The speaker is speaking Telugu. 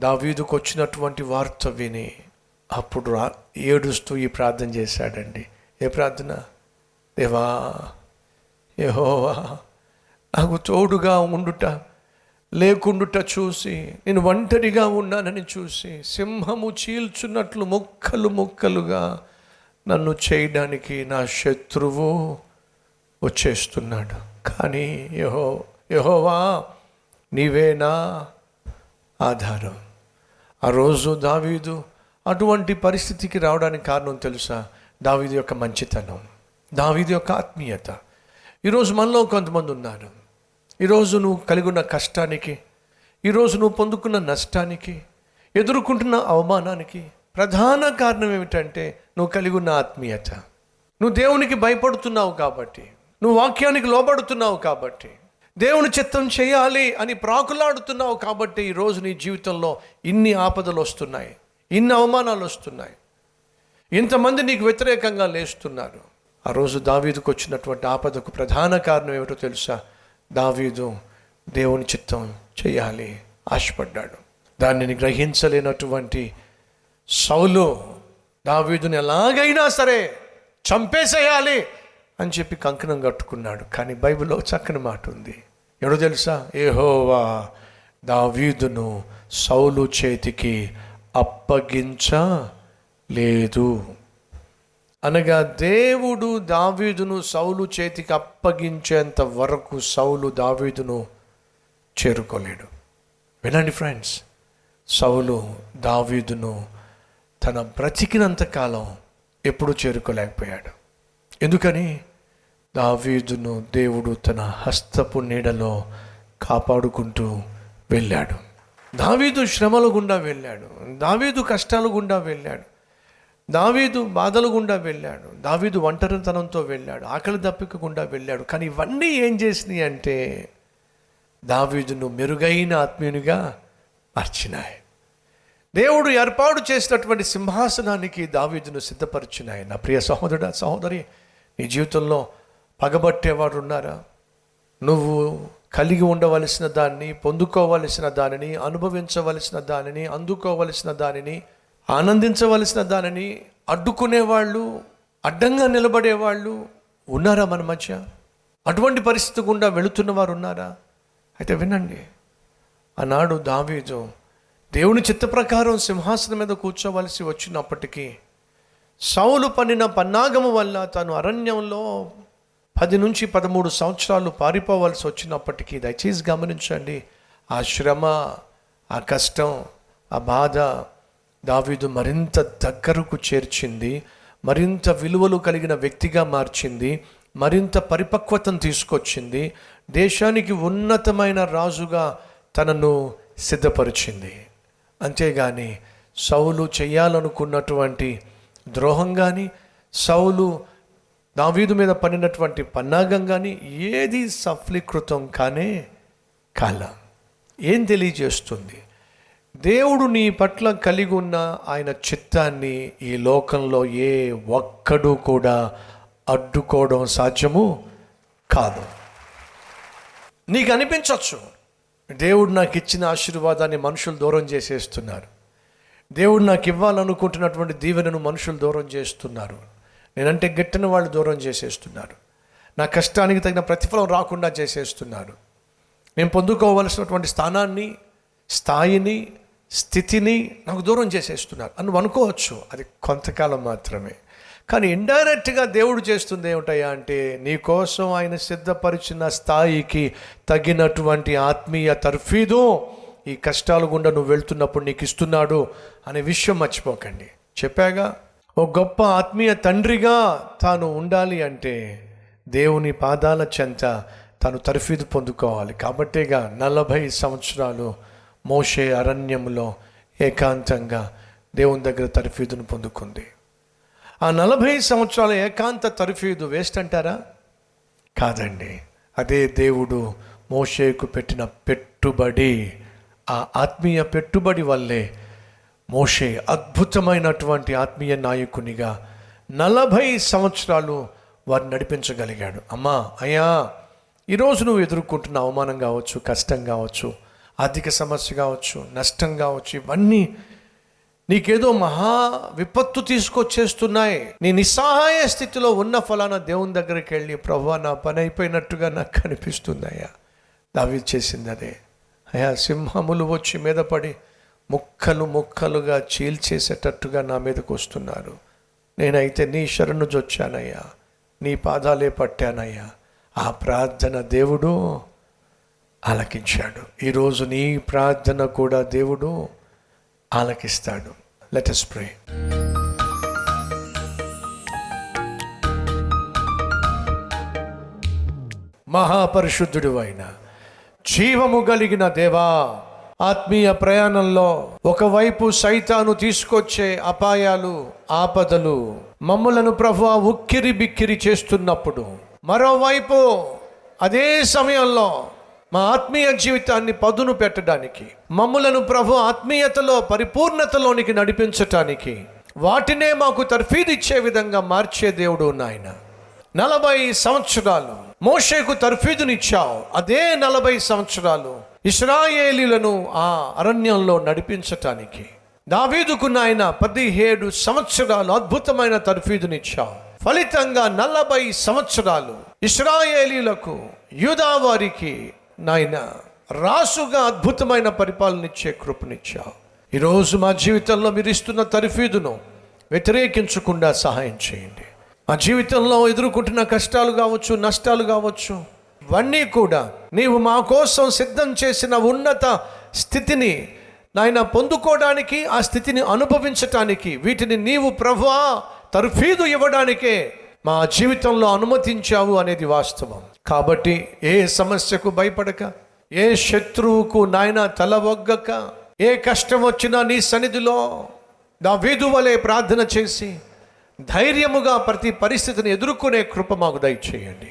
దావీదుకు వచ్చినటువంటి వార్త విని అప్పుడు రా ఏడుస్తూ ఈ ప్రార్థన చేశాడండి. ఏ ప్రార్థన? దేవా ఏహోవా నాకు తోడుగా ఉండుట లేకుండుట చూసి నేను ఒంటరిగా ఉన్నానని చూసి సింహము చీల్చున్నట్లు ముక్కలు ముక్కలుగా నన్ను చేయడానికి నా శత్రువు వచ్చేస్తున్నాడు. కానీ యహో యహోవా నీవేనా ఆధారం. ఆ రోజు దావీదు అటువంటి పరిస్థితికి రావడానికి కారణం తెలుసా? దావీదు యొక్క మంచితనం దావీదు యొక్క ఆత్మీయత. ఈరోజు మనలో కొంతమంది ఉన్నారు. ఈరోజు నువ్వు కలిగి ఉన్న కష్టానికి ఈరోజు నువ్వు పొందుకున్న నష్టానికి ఎదుర్కొంటున్న అవమానానికి ప్రధాన కారణం ఏమిటంటే నువ్వు కలిగి ఉన్న ఆత్మీయత. నువ్వు దేవునికి భయపడుతున్నావు కాబట్టి నువ్వు వాక్యానికి లోబడుతున్నావు కాబట్టి దేవుని చిత్తం చేయాలి అని ప్రాకులాడుతున్నావు కాబట్టి ఈరోజు నీ జీవితంలో ఇన్ని ఆపదలు వస్తున్నాయి ఇన్ని అవమానాలు వస్తున్నాయి. ఇంతమంది నీకు వ్యతిరేకంగా లేస్తున్నారు. ఆ రోజు దావీదుకు వచ్చినటువంటి ఆపదకు ప్రధాన కారణం ఏమిటో తెలుసా? దావీదు దేవుని చిత్తం చేయాలి ఆశపడ్డాడు. దానిని గ్రహించలేనటువంటి సౌలు దావీదుని ఎలాగైనా సరే చంపేసేయాలి. అని చెప్పి కంకణం కట్టుకున్నాడు. కానీ బైబిల్లో చక్కని మాట ఉంది. ఎవడో తెలుసా? ఏహోవా దావీదును సౌలు చేతికి అప్పగించలేదు. అనగా దేవుడు దావీదును సౌలు చేతికి అప్పగించేంత వరకు సౌలు దావీదును చేరుకోలేడు. వినండి ఫ్రెండ్స్ సౌలు దావీదును తన బ్రతికినంత కాలం ఎప్పుడూ చేరుకోలేకపోయాడు. ఎందుకని? దావీదును దేవుడు తన హస్తపు నీడలో కాపాడుకుంటూ వెళ్ళాడు. దావీదు శ్రమల గుండా వెళ్ళాడు. దావీదు కష్టాల గుండా వెళ్ళాడు. దావీదు బాధల గుండా వెళ్ళాడు. దావీదు ఒంటరితనంతో వెళ్ళాడు. ఆకలి దప్పికకుండా వెళ్ళాడు. కానీ ఇవన్నీ ఏం చేసినాయి అంటే దావీదును మెరుగైన ఆత్మీయునిగా మార్చినాయి. దేవుడు ఏర్పాటు చేసినటువంటి సింహాసనానికి దావీదును సిద్ధపరిచినాయి. నా ప్రియ సహోదరుడు సహోదరి నీ జీవితంలో పగబట్టేవాడు ఉన్నారా నువ్వు కలిగి ఉండవలసిన దాన్ని పొందుకోవలసిన దానిని అనుభవించవలసిన దానిని అందుకోవలసిన దానిని ఆనందించవలసిన దానిని అడ్డుకునేవాళ్ళు అడ్డంగా నిలబడేవాళ్ళు ఉన్నారా మన మధ్య? అటువంటి పరిస్థితి గుండా వెళుతున్న వారు ఉన్నారా అయితే వినండి. ఆనాడు దావీదు దేవుని చిత్త ప్రకారం సింహాసనం మీద కూర్చోవలసి వచ్చినప్పటికీ సౌలు పన్నిన పన్నాగము వల్ల తను అరణ్యంలో పది నుంచి పదమూడు సంవత్సరాలు పారిపోవాల్సి వచ్చినప్పటికీ దయచేసి గమనించండి ఆ శ్రమ ఆ కష్టం ఆ బాధ దావీదు మరింత దగ్గరకు చేర్చింది మరింత విలువలు కలిగిన వ్యక్తిగా మార్చింది మరింత పరిపక్వతను తీసుకొచ్చింది దేశానికి ఉన్నతమైన రాజుగా తనను సిద్ధపరిచింది. అంతేగాని సౌలు చేయాలనుకున్నటువంటి ద్రోహం కానీ సౌలు దావీదు మీద పడినటువంటి పన్నాగం కానీ ఏది సఫలీకృతం కానే కాల. ఏం తెలియజేస్తుంది? దేవుడు నీ పట్ల కలిగి ఉన్న ఆయన చిత్తాన్ని ఈ లోకంలో ఏ ఒక్కడు కూడా అడ్డుకోవడం సాధ్యము కాదు. నీకు అనిపించవచ్చు దేవుడు నాకు ఇచ్చిన ఆశీర్వాదాన్ని మనుషులు దూరం చేసేస్తున్నారు. దేవుడు నాకు ఇవ్వాలనుకుంటున్నటువంటి దీవెనను మనుషులు దూరం చేస్తున్నారు. నేనంటే గిట్టని వాళ్ళు దూరం చేసేస్తున్నారు. నా కష్టానికి తగిన ప్రతిఫలం రాకుండా చేసేస్తున్నారు. నేను పొందుకోవలసినటువంటి స్థానాన్ని స్థాయిని స్థితిని నాకు దూరం చేసేస్తున్నారు. అని అనుకోవచ్చు. అది కొంతకాలం మాత్రమే. కానీ ఇండైరెక్ట్గా దేవుడు చేస్తుంది ఏమిటయ్యా అంటే నీ కోసం ఆయన సిద్ధపరిచిన స్థాయికి తగినటువంటి ఆత్మీయ తర్ఫీదు ఈ కష్టాలు గుండా నువ్వు వెళ్తున్నప్పుడు నీకు ఇస్తున్నాడు అనే విషయం మర్చిపోకండి. చెప్పాగా ఓ గొప్ప ఆత్మీయ తండ్రిగా తాను ఉండాలి అంటే దేవుని పాదాల చెంత తాను తర్ఫీదు పొందుకోవాలి. కాబట్టేగా నలభై సంవత్సరాలు మోషే అరణ్యంలో ఏకాంతంగా దేవుని దగ్గర తర్ఫీదును పొందుకుంది. ఆ నలభై సంవత్సరాల ఏకాంత తర్ఫీదు వేస్ట్ అంటారా? కాదండి. అదే దేవుడు మోషేకు పెట్టిన పెట్టుబడి ఆ ఆత్మీయ పెట్టుబడి వల్లే మోషే అద్భుతమైనటువంటి ఆత్మీయ నాయకునిగా నలభై సంవత్సరాలు వారు నడిపించగలిగాడు. అమ్మా అయ్యా ఈరోజు నువ్వు ఎదుర్కొంటున్న అవమానం కావచ్చు కష్టం కావచ్చు ఆర్థిక సమస్య కావచ్చు నష్టం కావచ్చు ఇవన్నీ నీకేదో మహా విపత్తు తీసుకొచ్చేస్తున్నాయి. నీ నిస్సహాయ స్థితిలో ఉన్న ఫలానా దేవుని దగ్గరికి వెళ్ళి ప్రభు నా పని అయిపోయినట్టుగా నాకు కనిపిస్తుందయ్యా దావి చేసింది అదే. అయ్యా సింహములు వచ్చి మీద పడి ముక్కలు ముక్కలుగా చీల్చేసేటట్టుగా నా మీదకు వస్తున్నారు. నేనైతే నీ శరణు జొచ్చానయ్యా. నీ పాదాలే పట్టానయ్యా. ఆ ప్రార్థన దేవుడు ఆలకించాడు. ఈరోజు నీ ప్రార్థన కూడా దేవుడు ఆలకిస్తాడు. లెటస్ ప్రే మహాపరిశుద్ధుడు అయిన జీవము కలిగిన దేవా ఆత్మీయ ప్రయాణంలో ఒకవైపు సైతాను తీసుకొచ్చే అపాయాలు ఆపదలు మమ్ములను ప్రభు ఉక్కిరి బిక్కిరి చేస్తున్నప్పుడు మరోవైపు అదే సమయంలో మా ఆత్మీయ జీవితాన్ని పదును పెట్టడానికి మమ్ములను ప్రభు ఆత్మీయతలో పరిపూర్ణతలోనికి నడిపించటానికి వాటినే మాకు తర్ఫీదిచ్చే విధంగా మార్చే దేవుడు నాయన. నలభై సంవత్సరాలు మోషేకు తర్ఫీదునిచ్చావు. అదే నలభై సంవత్సరాలు ఇస్రాయేలీలను ఆ అరణ్యంలో నడిపించటానికి. దావీదుకు నాయన పదిహేడు సంవత్సరాలు అద్భుతమైన తర్ఫీదునిచ్చావు. ఫలితంగా నలభై సంవత్సరాలు ఇస్రాయేలీలకు యూదావారికి నాయన రాసుగా అద్భుతమైన పరిపాలన ఇచ్చే కృపనిచ్చావు. ఈరోజు మా జీవితంలో మీరు ఇస్తున్న తర్ఫీదును వ్యతిరేకించకుండా సహాయం చేయండి. మా జీవితంలో ఎదుర్కొంటున్న కష్టాలు కావచ్చు నష్టాలు కావచ్చు ఇవన్నీ కూడా నీవు మా కోసం సిద్ధం చేసిన ఉన్నత స్థితిని నాయన పొందుకోవడానికి ఆ స్థితిని అనుభవించటానికి వీటిని నీవు ప్రభువా తర్ఫీదు ఇవ్వడానికే మా జీవితంలో అనుమతించావు అనేది వాస్తవం. కాబట్టి ఏ సమస్యకు భయపడక ఏ శత్రువుకు నాయన తల ఒగ్గక ఏ కష్టం వచ్చినా నీ సన్నిధిలో నా వీధు వలె ప్రార్థన చేసి ధైర్యముగా ప్రతి పరిస్థితిని ఎదుర్కొనే కృప మాకు దయచేయండి.